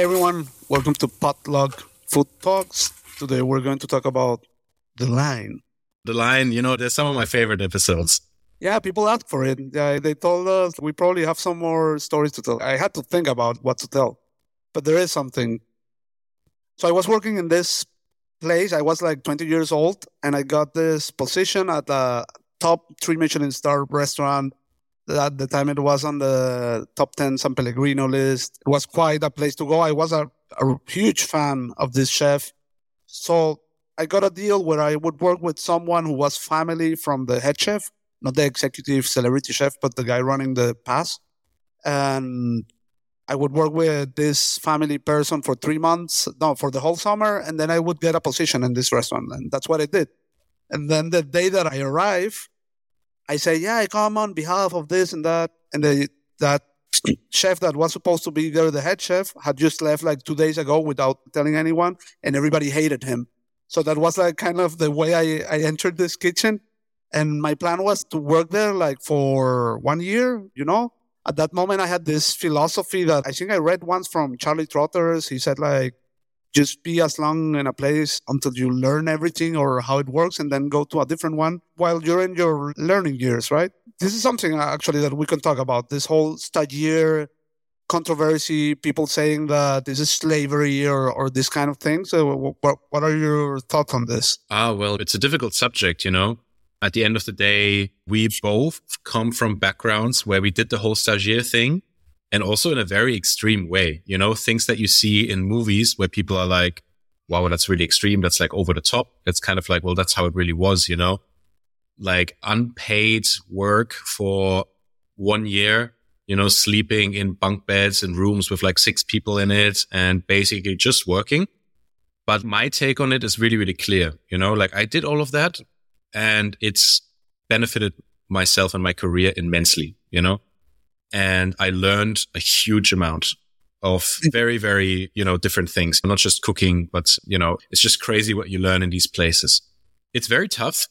Hi, everyone. Welcome to Potluck Food Talks. Today, we're going to talk about the line. The line, you know, there's some of my favorite episodes. Yeah, people asked for it. Yeah, they told us we probably have some more stories to tell. I had to think about what to tell, but there is something. So I was working in this place. I was like 20 years old, and I got this position at a top three Michelin star restaurant. At the time, it was on the top 10 San Pellegrino list. It was quite a place to go. I was a, a huge fan of this chef. So I got a deal where I would work with someone who was family from the head chef not the executive celebrity chef, but the guy running the pass. And I would work with this family person for three months, no, for the whole summer, and then I would get a position in this restaurant, and that's what I did. And then the day that I arrive, I say, "Yeah, I come on behalf of this and that," and the, that chef that was supposed to be there, the head chef, had just left like two days ago without telling anyone, and everybody hated him. So that was like kind of the way I, I entered this kitchen and my plan was to work there like for one year, you know. At that moment, I had this philosophy that I think I read once from Charlie Trotters. He said, like, just be as long in a place until you learn everything or how it works and then go to a different one while you're in your learning years, right? This is something uh, actually that we can talk about this whole stagiaire controversy, people saying that this is slavery or, or this kind of thing. So, what, what are your thoughts on this? Ah, well, it's a difficult subject, you know at the end of the day, we both come from backgrounds where we did the whole stagiaire thing and also in a very extreme way. You know, things that you see in movies where people are like, wow, that's really extreme. That's like over the top. It's kind of like, well, that's how it really was, you know, like unpaid work for one year, you know, sleeping in bunk beds in rooms with like six people in it and basically just working. But my take on it is really, really clear. You know, like I did all of that, and it's benefited myself and my career immensely, you know? And I learned a huge amount of mm. very, very, you know, different things, not just cooking, but, you know, it's just crazy what you learn in these places. It's very tough.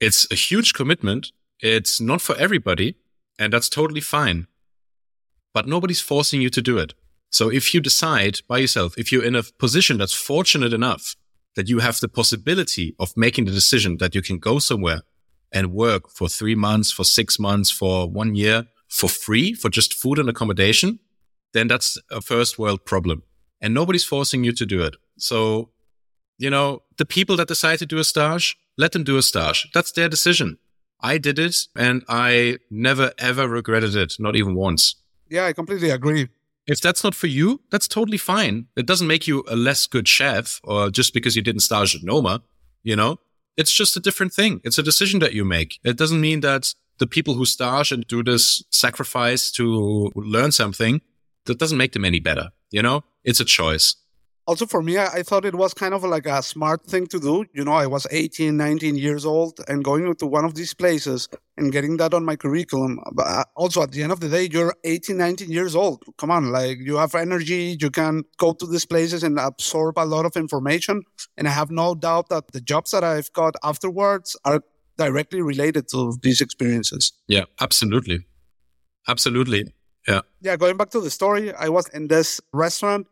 It's a huge commitment. It's not for everybody. And that's totally fine. But nobody's forcing you to do it. So if you decide by yourself, if you're in a position that's fortunate enough that you have the possibility of making the decision that you can go somewhere and work for three months, for six months, for one year for free for just food and accommodation, then that's a first world problem. And nobody's forcing you to do it. So, you know, the people that decide to do a stage, let them do a stage. That's their decision. I did it and I never ever regretted it, not even once. Yeah, I completely agree. If that's not for you, that's totally fine. It doesn't make you a less good chef or just because you didn't stage at Noma, you know? It's just a different thing. It's a decision that you make. It doesn't mean that the people who stage and do this sacrifice to learn something, that doesn't make them any better. You know, it's a choice. Also for me I, thought it was kind of like a smart thing to do. You know i was 18 19 years old and going to one of these places and getting that on my curriculum. But uh, also at the end of the day you're 18 19 years old. Come on like you have energy you can go to these places and absorb a lot of information. And i have no doubt that the jobs that i've got afterwards are directly related to these experiences yeah absolutely absolutely yeah yeah going back to the story i was in this restaurant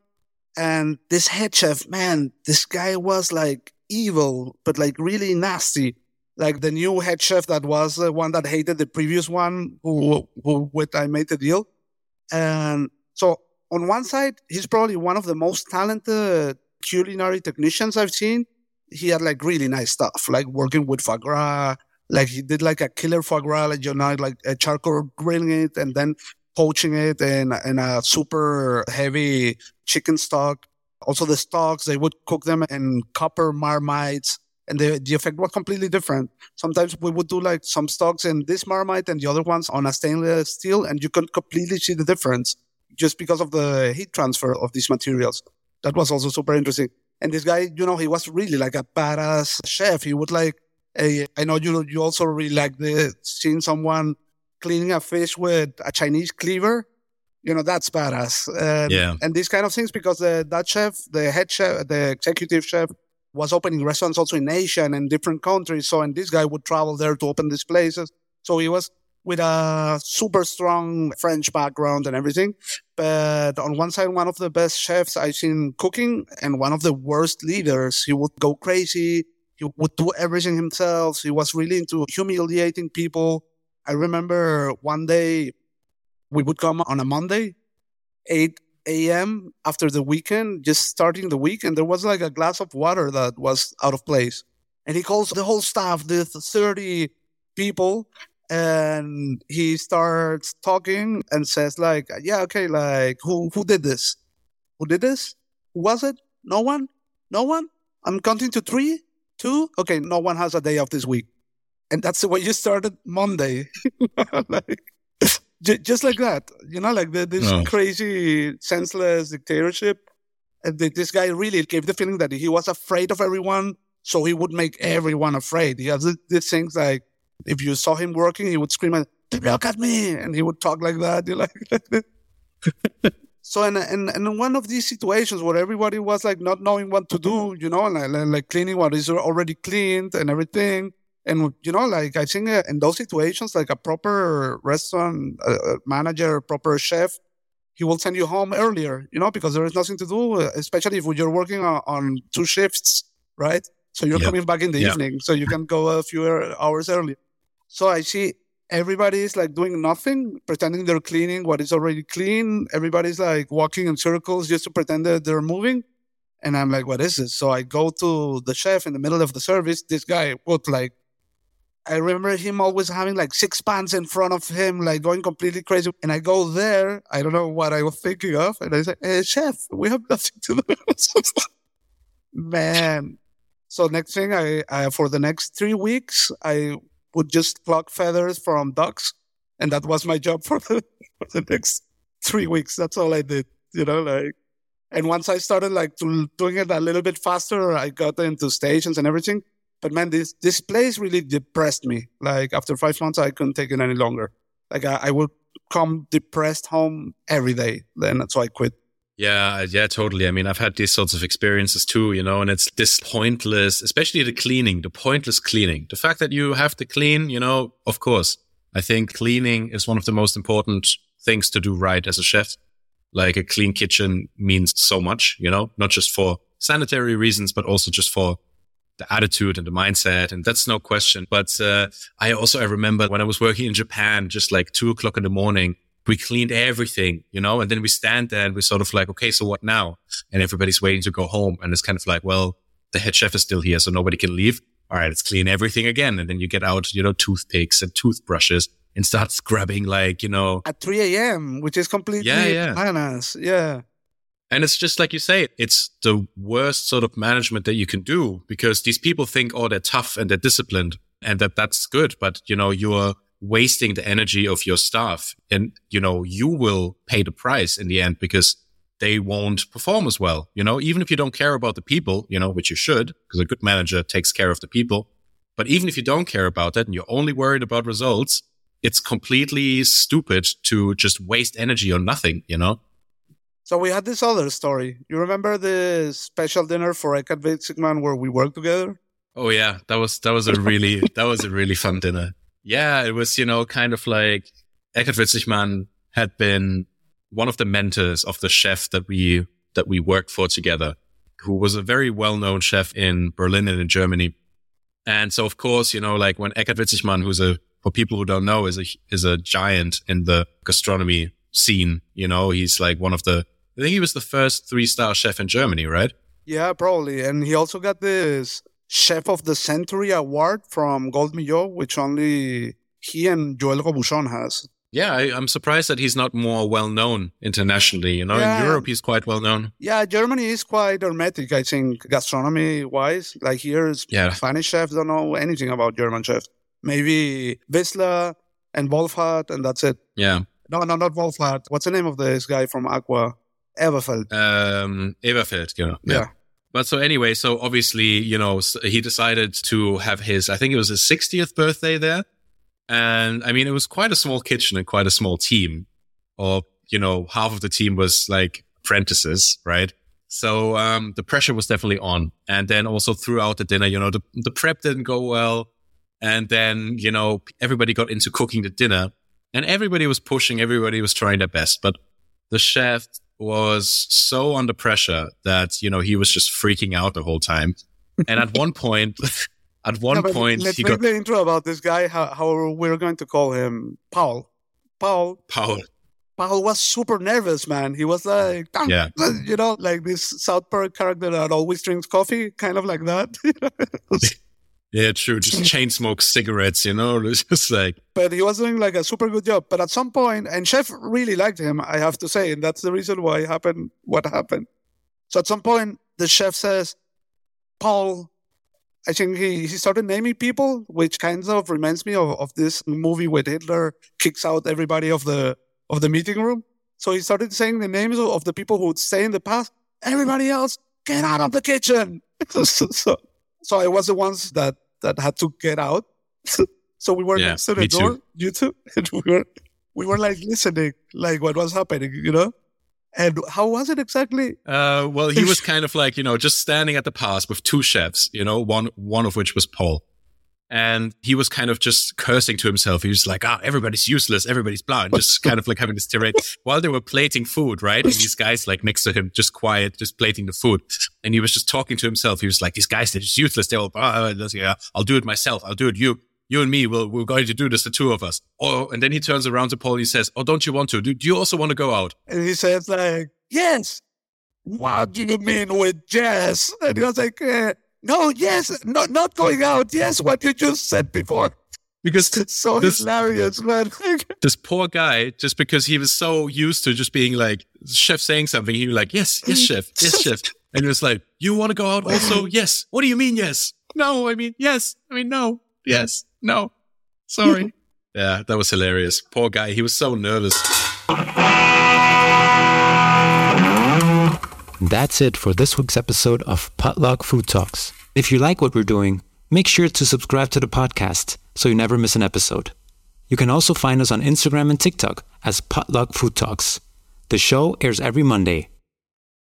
and this head chef, man, this guy was like evil, but like really nasty. Like the new head chef that was the one that hated the previous one who, who with I made the deal. And so on one side, he's probably one of the most talented culinary technicians I've seen. He had like really nice stuff, like working with foie gras. Like he did like a killer foie gras, like you know, like a charcoal grilling it and then poaching it in, in a super heavy chicken stock. Also the stocks, they would cook them in copper marmites and the, the effect was completely different. Sometimes we would do like some stocks in this marmite and the other ones on a stainless steel and you could completely see the difference just because of the heat transfer of these materials. That was also super interesting. And this guy, you know, he was really like a badass chef. He would like, I know you, you also really like the seeing someone cleaning a fish with a Chinese cleaver, you know, that's badass. And, yeah. And these kind of things because the, that chef, the head chef, the executive chef was opening restaurants also in Asia and in different countries. So, and this guy would travel there to open these places. So he was with a super strong French background and everything. But on one side, one of the best chefs I've seen cooking and one of the worst leaders. He would go crazy. He would do everything himself. He was really into humiliating people. I remember one day we would come on a Monday, 8 a.m. after the weekend, just starting the week, and there was like a glass of water that was out of place. And he calls the whole staff, the 30 people, and he starts talking and says like, "Yeah, okay, like who who did this? Who did this? Who was it? No one? No one? I'm counting to three, two. Okay, no one has a day off this week." And that's the way you started Monday. like, just like that, you know, like the, this Oh. crazy, senseless dictatorship. And the, this guy really gave the feeling that he was afraid of everyone, so he would make everyone afraid. He has these things like, if you saw him working, he would scream, at "Look at me!" and he would talk like that. You're like, so in, in in one of these situations where everybody was like not knowing what to do, you know, like, cleaning what is already cleaned and everything. And you know, like I think uh, in those situations, like a proper restaurant uh, uh, manager, proper chef, he will send you home earlier, you know, because there is nothing to do, especially if you're working on, on two shifts, right? So you're Yep. coming back in the Yeah. evening, so you can go a few hours earlier. So I see everybody is like doing nothing, pretending they're cleaning what is already clean. Everybody's like walking in circles just to pretend that they're moving. And I'm like, what is this? So I go to the chef in the middle of the service. This guy put like, I remember him always having like six pans in front of him, like going completely crazy. And I go there. I don't know what I was thinking of. And I say, hey, chef, we have nothing to do. Man. So next thing I, I, for the next three weeks, I would just pluck feathers from ducks. And that was my job for the, for the next three weeks. That's all I did, you know, like, and once I started like to, doing it a little bit faster, I got into stations and everything. But man, this, this place really depressed me. Like after five months, I couldn't take it any longer. Like I, I would come depressed home every day. Then so I quit. Yeah, yeah, totally. I mean, I've had these sorts of experiences too, you know, and it's this pointless, especially the cleaning, the pointless cleaning. The fact that you have to clean, you know, of course, I think cleaning is one of the most important things to do right as a chef. Like a clean kitchen means so much, you know, not just for sanitary reasons, but also just for the attitude and the mindset. And that's no question. But, uh, I also, I remember when I was working in Japan, just like two o'clock in the morning, we cleaned everything, you know, and then we stand there and we're sort of like, okay, so what now? And everybody's waiting to go home. And it's kind of like, well, the head chef is still here, so nobody can leave. All right, let's clean everything again. And then you get out, you know, toothpicks and toothbrushes and start scrubbing like, you know, At 3 a.m., which is completely Yeah, yeah. bananas. Yeah. And it's just like you say, it's the worst sort of management that you can do because these people think, oh, they're tough and they're disciplined and that that's good. But, you know, you're wasting the energy of your staff and, you know, you will pay the price in the end because they won't perform as well. You know, even if you don't care about the people, you know, which you should because a good manager takes care of the people. But even if you don't care about that and you're only worried about results, it's completely stupid to just waste energy on nothing, you know? So we had this other story. You remember the special dinner for Eckart Witzigmann where we worked together? Oh yeah, that was that was a really that was a really fun dinner. Yeah, it was you know kind of like Eckart Witzigmann had been one of the mentors of the chef that we that we worked for together, who was a very well known chef in Berlin and in Germany. And so of course you know like when Eckart Witzigmann, who's a for people who don't know is a is a giant in the gastronomy scene. You know he's like one of the I think he was the first three star chef in Germany, right? Yeah, probably. And he also got this Chef of the Century award from Gault Millau, which only he and Joel Robuchon has. Yeah, I, I'm surprised that he's not more well known internationally. You know, Yeah. in Europe he's quite well known. Yeah, Germany is quite hermetic, I think, gastronomy wise. Like here, Yeah. Spanish chefs don't know anything about German chefs. Maybe Wissler and Wolfhard, and that's it. Yeah. No, no, not Wolfhard. What's the name of this guy from Aqua? Everfeld. Um, Elverfeld, you know. Yeah. But so anyway, so obviously, you know, he decided to have his, I think it was his 60th birthday there. And I mean, it was quite a small kitchen and quite a small team. Or, you know, half of the team was like apprentices, right? So, um, the pressure was definitely on. And then also throughout the dinner, you know, the, the prep didn't go well. And then, you know, everybody got into cooking the dinner and everybody was pushing, everybody was trying their best. But the chef was so under pressure that, you know, he was just freaking out the whole time. And at one point, at one but point, let's he make got the intro about this guy. How, how we're going to call him Paul. Paul. Paul. Paul was super nervous, man. He was like, Yeah. you know, like this South Park character that always drinks coffee, kind of like that. Yeah, true. Just chain smoke cigarettes, you know, it's just like, but he was doing like a super good job. But at some point, and Chef really liked him, I have to say, and that's the reason why it happened what happened. So at some point, the chef says, Paul, I think he, he started naming people, which kind of reminds me of, of this movie where Hitler kicks out everybody of the of the meeting room. So he started saying the names of, of the people who would stay in the past. Everybody else, get out of the kitchen. so, so, so I was the ones that that had to get out. so we were Yeah, next to the door, too. you two, and we were we were like listening, like what was happening, you know. And how was it exactly? uh, well, he was kind of like, you know, just standing at the pass with two chefs, you know, one, one of which was Paul. And he was kind of just cursing to himself. He was like, ah, everybody's useless. Everybody's blah. And just kind of like having this tirade while they were plating food, right? And these guys like next to him, just quiet, just plating the food. And he was just talking to himself. He was like, these guys, they're just useless. They're all, blah, blah, blah. I'll do it myself. I'll do it. You, you and me, we'll, we're going to do this, the two of us. Oh, and then he turns around to Paul. And he says, oh, don't you want to? Do, do you also want to go out? And he says like, yes. What do you mean with yes? And he was like, uh, no, yes, no, not going out. Yes, what you just said before. Because It's so This- hilarious, man. this poor guy, just because he was so used to just being like, chef saying something, he was like, yes, yes, mm. chef, yes, chef. And he was like, you want to go out also? Yes. What do you mean, yes? No, I mean, yes. I mean, no. Yes. No. Sorry. yeah, that was hilarious. Poor guy. He was so nervous. That's it for this week's episode of Potluck Food Talks. If you like what we're doing, make sure to subscribe to the podcast so you never miss an episode. You can also find us on Instagram and TikTok as Potluck Food Talks. The show airs every Monday.